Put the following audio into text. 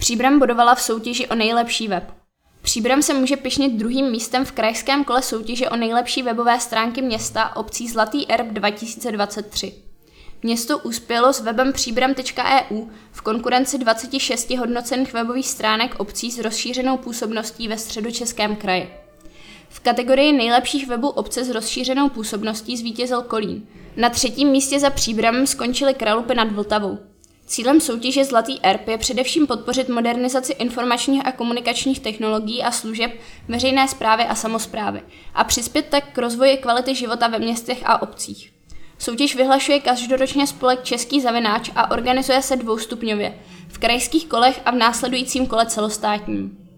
Příbram bodovala v soutěži o nejlepší web. Příbram se může pišnit druhým místem v krajském kole soutěže o nejlepší webové stránky města obcí Zlatý erb 2023. Město uspělo s webem příbram.eu v konkurenci 26 hodnocených webových stránek obcí s rozšířenou působností ve středočeském kraji. V kategorii nejlepších webů obce s rozšířenou působností zvítězil Kolín. Na třetím místě za příbramem skončily Kralupy nad Vltavou. Cílem soutěže Zlatý ERP je především podpořit modernizaci informačních a komunikačních technologií a služeb veřejné zprávy a samozprávy a přispět tak k rozvoji kvality života ve městech a obcích. Soutěž vyhlašuje každoročně spolek Český zavináč a organizuje se dvoustupňově, v krajských kolech a v následujícím kole celostátním.